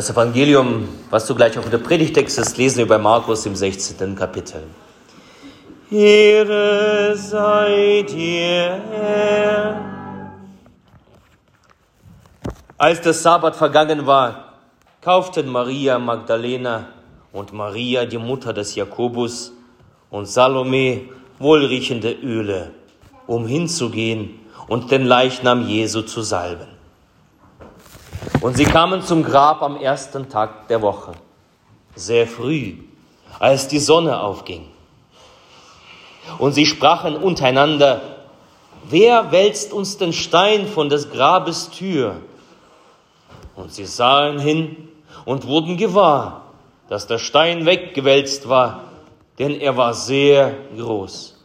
Das Evangelium, was zugleich auch der Predigtext ist, lesen wir bei Markus im 16. Kapitel. Ehre sei dir, Herr. Als der Sabbat vergangen war, kauften Maria Magdalena und Maria, die Mutter des Jakobus, und Salome wohlriechende Öle, um hinzugehen und den Leichnam Jesu zu salben. Und sie kamen zum Grab am ersten Tag der Woche, sehr früh, als die Sonne aufging. Und sie sprachen untereinander, wer wälzt uns den Stein von des Grabes Tür? Und sie sahen hin und wurden gewahr, dass der Stein weggewälzt war, denn er war sehr groß.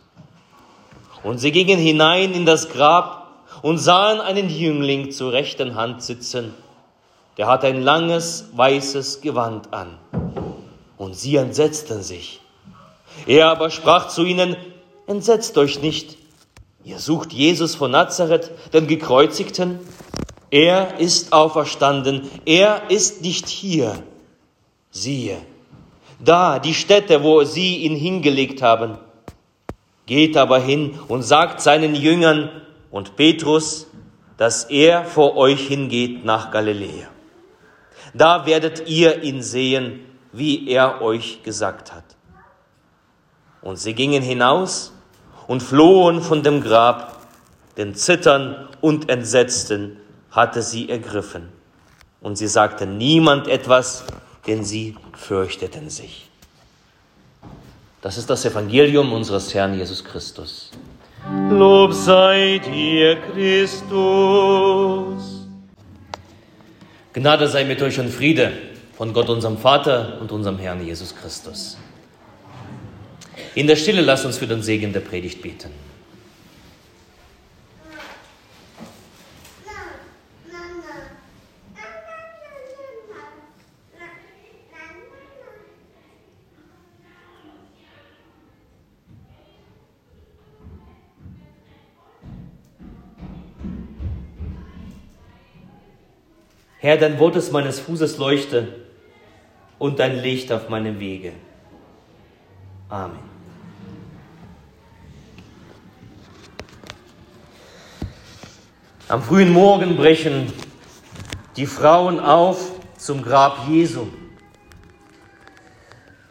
Und sie gingen hinein in das Grab und sahen einen Jüngling zur rechten Hand sitzen, der hatte ein langes weißes Gewand an. Und sie entsetzten sich. Er aber sprach zu ihnen, entsetzt euch nicht. Ihr sucht Jesus von Nazareth, den Gekreuzigten. Er ist auferstanden. Er ist nicht hier. Siehe, da die Stätte, wo sie ihn hingelegt haben. Geht aber hin und sagt seinen Jüngern und Petrus, dass er vor euch hingeht nach Galiläa. Da werdet ihr ihn sehen, wie er euch gesagt hat. Und sie gingen hinaus und flohen von dem Grab, denn Zittern und Entsetzen hatte sie ergriffen. Und sie sagten niemand etwas, denn sie fürchteten sich. Das ist das Evangelium unseres Herrn Jesus Christus. Lob sei dir, Christus. Gnade sei mit euch und Friede von Gott, unserem Vater und unserem Herrn Jesus Christus. In der Stille lasst uns für den Segen der Predigt beten. Herr, dein Wort ist meines Fußes Leuchte und dein Licht auf meinem Wege. Amen. Am frühen Morgen brechen die Frauen auf zum Grab Jesu.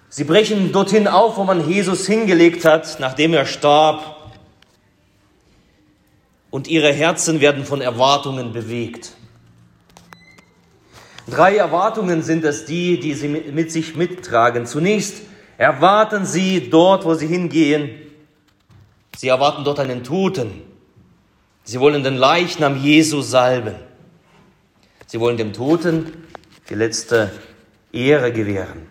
Sie brechen dorthin auf, wo man Jesus hingelegt hat, nachdem er starb. Und ihre Herzen werden von Erwartungen bewegt. Drei Erwartungen sind es die, die sie mit sich mittragen. Zunächst erwarten sie dort, wo sie hingehen, sie erwarten dort einen Toten. Sie wollen den Leichnam Jesu salben. Sie wollen dem Toten die letzte Ehre gewähren.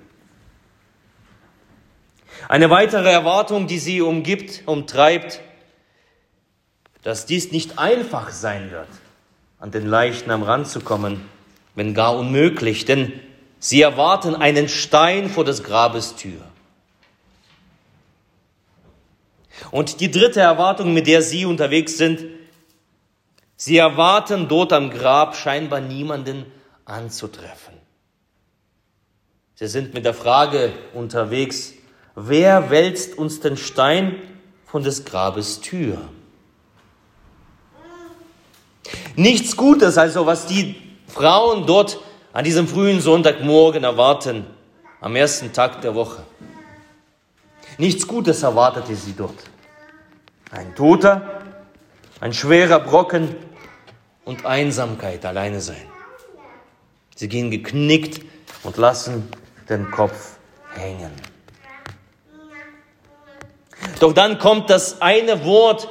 Eine weitere Erwartung, die sie umgibt, umtreibt, dass dies nicht einfach sein wird, an den Leichnam ranzukommen wenn gar unmöglich, denn sie erwarten einen Stein vor des Grabes Tür. Und die dritte Erwartung, mit der sie unterwegs sind, sie erwarten dort am Grab scheinbar niemanden anzutreffen. Sie sind mit der Frage unterwegs, wer wälzt uns den Stein von des Grabes Tür? Nichts Gutes also, was die Frauen dort an diesem frühen Sonntagmorgen erwarten, am ersten Tag der Woche. Nichts Gutes erwartete sie dort. Ein Toter, ein schwerer Brocken und Einsamkeit, alleine sein. Sie gehen geknickt und lassen den Kopf hängen. Doch dann kommt das eine Wort,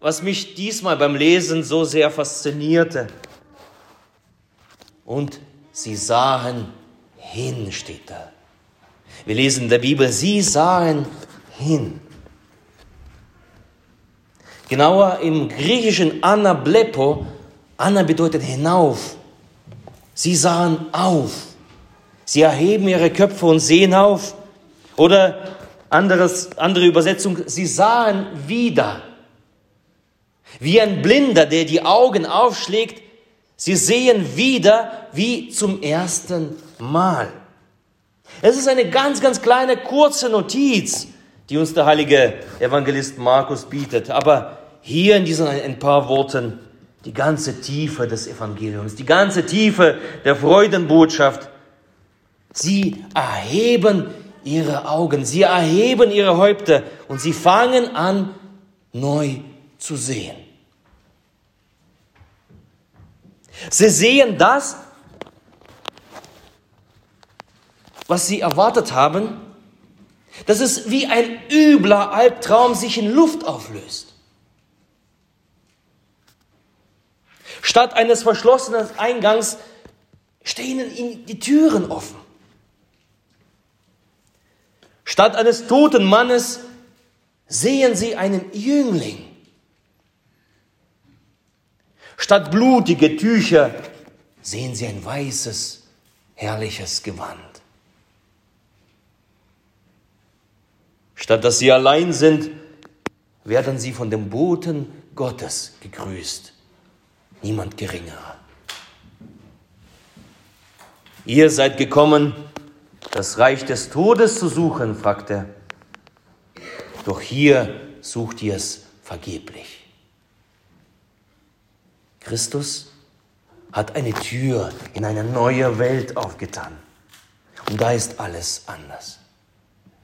was mich diesmal beim Lesen so sehr faszinierte und sie sahen hin, steht da. Wir lesen in der Bibel, sie sahen hin. Genauer im griechischen Anablepo, Anna bedeutet hinauf. Sie sahen auf. Sie erheben ihre Köpfe und sehen auf. Oder anderes, andere Übersetzung, sie sahen wieder. Wie ein Blinder, der die Augen aufschlägt Sie sehen wieder wie zum ersten Mal. Es ist eine ganz, ganz kleine, kurze Notiz, die uns der heilige Evangelist Markus bietet. Aber hier in diesen ein paar Worten die ganze Tiefe des Evangeliums, die ganze Tiefe der Freudenbotschaft. Sie erheben ihre Augen, sie erheben ihre Häupter und sie fangen an, neu zu sehen. Sie sehen das, was sie erwartet haben, dass es wie ein übler Albtraum sich in Luft auflöst. Statt eines verschlossenen Eingangs stehen ihnen die Türen offen. Statt eines toten Mannes sehen sie einen Jüngling. Statt blutige Tücher sehen sie ein weißes, herrliches Gewand. Statt dass sie allein sind, werden sie von dem Boten Gottes gegrüßt. Niemand geringerer. Ihr seid gekommen, das Reich des Todes zu suchen, fragt er. Doch hier sucht ihr es vergeblich. Christus hat eine Tür in eine neue Welt aufgetan. Und da ist alles anders.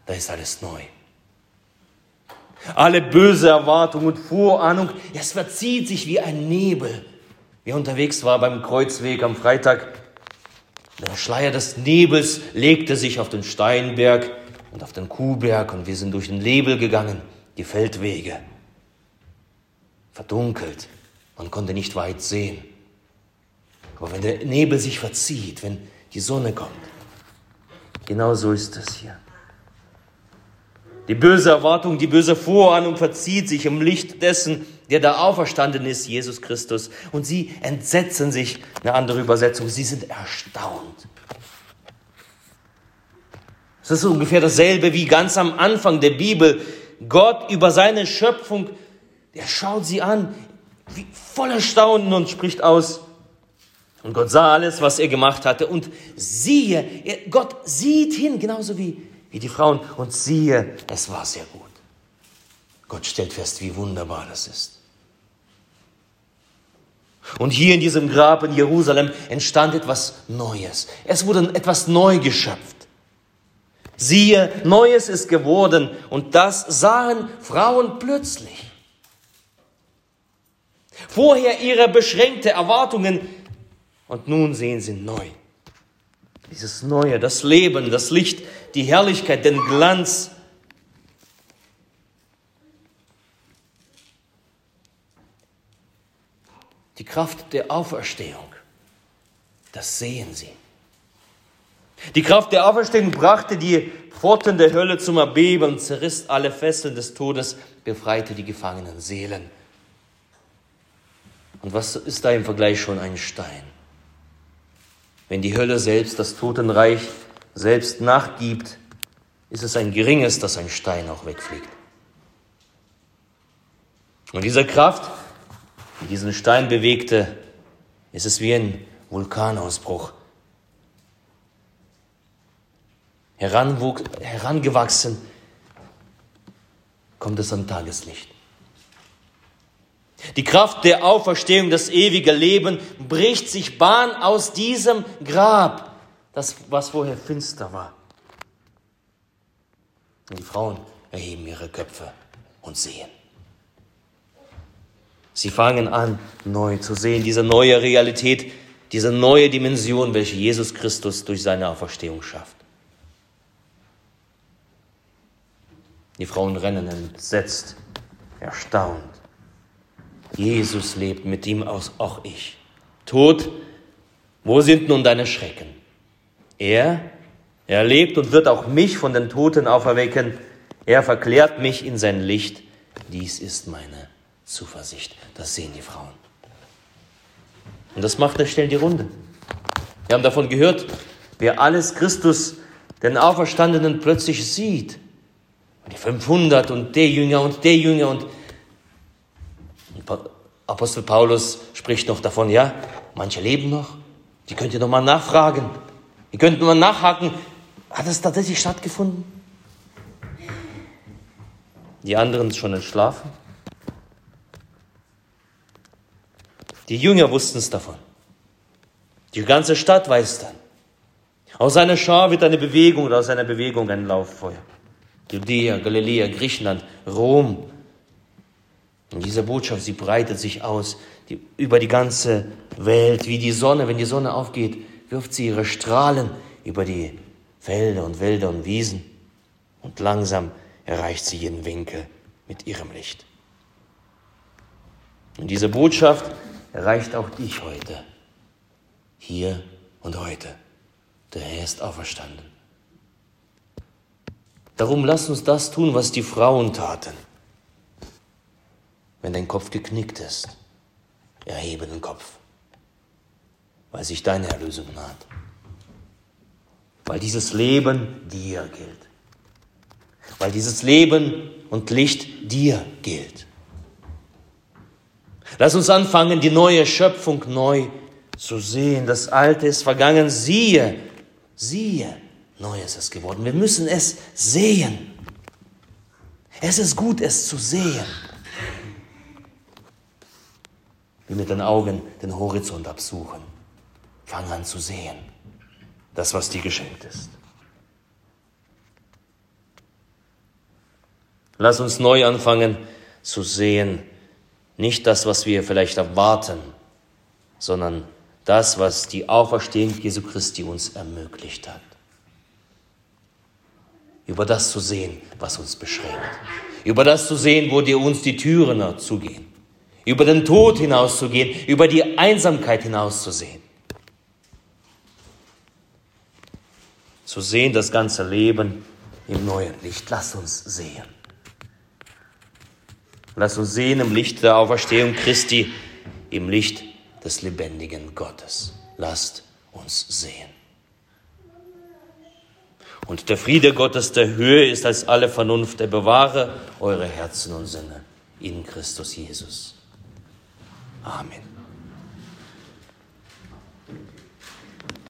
Da ist alles neu. Alle böse Erwartung und Vorahnung, es verzieht sich wie ein Nebel. Wer unterwegs war beim Kreuzweg am Freitag, der Schleier des Nebels legte sich auf den Steinberg und auf den Kuhberg und wir sind durch den Nebel gegangen, die Feldwege. Verdunkelt, man konnte nicht weit sehen. Aber wenn der Nebel sich verzieht, wenn die Sonne kommt, genau so ist es hier. Die böse Erwartung, die böse Vorahnung verzieht sich im Licht dessen, der da auferstanden ist, Jesus Christus. Und sie entsetzen sich, eine andere Übersetzung, sie sind erstaunt. Es ist ungefähr dasselbe wie ganz am Anfang der Bibel. Gott über seine Schöpfung, er schaut sie an, wie voller Staunen und spricht aus. Und Gott sah alles, was er gemacht hatte. Und siehe, Gott sieht hin, genauso wie wie die Frauen, und siehe, es war sehr gut. Gott stellt fest, wie wunderbar das ist. Und hier in diesem Grab in Jerusalem entstand etwas Neues. Es wurde etwas neu geschöpft. Siehe, Neues ist geworden und das sahen Frauen plötzlich. Vorher ihre beschränkte Erwartungen und nun sehen sie neu. Dieses Neue, das Leben, das Licht, die Herrlichkeit, den Glanz. Die Kraft der Auferstehung, das sehen sie. Die Kraft der Auferstehung brachte die Pforten der Hölle zum Erbeben, zerriss alle Fesseln des Todes, befreite die gefangenen Seelen. Und was ist da im Vergleich schon ein Stein? Wenn die Hölle selbst das Totenreich selbst nachgibt, ist es ein geringes, dass ein Stein auch wegfliegt. Und diese Kraft, die diesen Stein bewegte, ist es wie ein Vulkanausbruch. herangewachsen kommt es am Tageslicht. Die Kraft der Auferstehung, das ewige Leben bricht sich Bahn aus diesem Grab das, was vorher finster war. Und die Frauen erheben ihre Köpfe und sehen. Sie fangen an, neu zu sehen, diese neue Realität, diese neue Dimension, welche Jesus Christus durch seine Auferstehung schafft. Die Frauen rennen entsetzt, erstaunt. Jesus lebt mit ihm aus, auch ich. Tod, wo sind nun deine Schrecken? Er, er lebt und wird auch mich von den Toten auferwecken. Er verklärt mich in sein Licht. Dies ist meine Zuversicht. Das sehen die Frauen. Und das macht er schnell die Runde. Wir haben davon gehört, wer alles Christus, den Auferstandenen, plötzlich sieht. Die 500 und der Jünger und der Jünger und Apostel Paulus spricht noch davon, ja, Manche leben noch. Die könnt ihr noch mal nachfragen. Ihr könnt mal nachhaken. Hat es tatsächlich stattgefunden? Die anderen schon entschlafen? Die Jünger wussten es davon. Die ganze Stadt weiß dann. Aus einer Schar wird eine Bewegung oder aus einer Bewegung ein Lauffeuer. Judäa, Galiläa, Griechenland, Rom. Und diese Botschaft, sie breitet sich aus die, über die ganze Welt, wie die Sonne. Wenn die Sonne aufgeht, wirft sie ihre Strahlen über die Felder und Wälder und Wiesen. Und langsam erreicht sie jeden Winkel mit ihrem Licht. Und diese Botschaft erreicht auch dich heute, hier und heute. Der Herr ist auferstanden. Darum lass uns das tun, was die Frauen taten. Wenn dein Kopf geknickt ist, erhebe den Kopf, weil sich deine Erlösung naht. Weil dieses Leben dir gilt. Weil dieses Leben und Licht dir gilt. Lass uns anfangen, die neue Schöpfung neu zu sehen. Das Alte ist vergangen. Siehe, siehe, Neues ist geworden. Wir müssen es sehen. Es ist gut, es zu sehen. Wie mit den Augen den Horizont absuchen. Fang an zu sehen. Das, was dir geschenkt ist. Lass uns neu anfangen zu sehen, nicht das, was wir vielleicht erwarten, sondern das, was die Auferstehung Jesu Christi uns ermöglicht hat über das zu sehen, was uns beschränkt, über das zu sehen, wo dir uns die Türen zugehen, über den Tod hinauszugehen, über die Einsamkeit hinauszusehen. Zu sehen das ganze Leben im neuen Licht. Lass uns sehen. Lass uns sehen im Licht der Auferstehung Christi, im Licht des lebendigen Gottes. Lasst uns sehen. Und der Friede Gottes der Höhe ist als alle Vernunft, der bewahre eure Herzen und Sinne in Christus Jesus. Amen.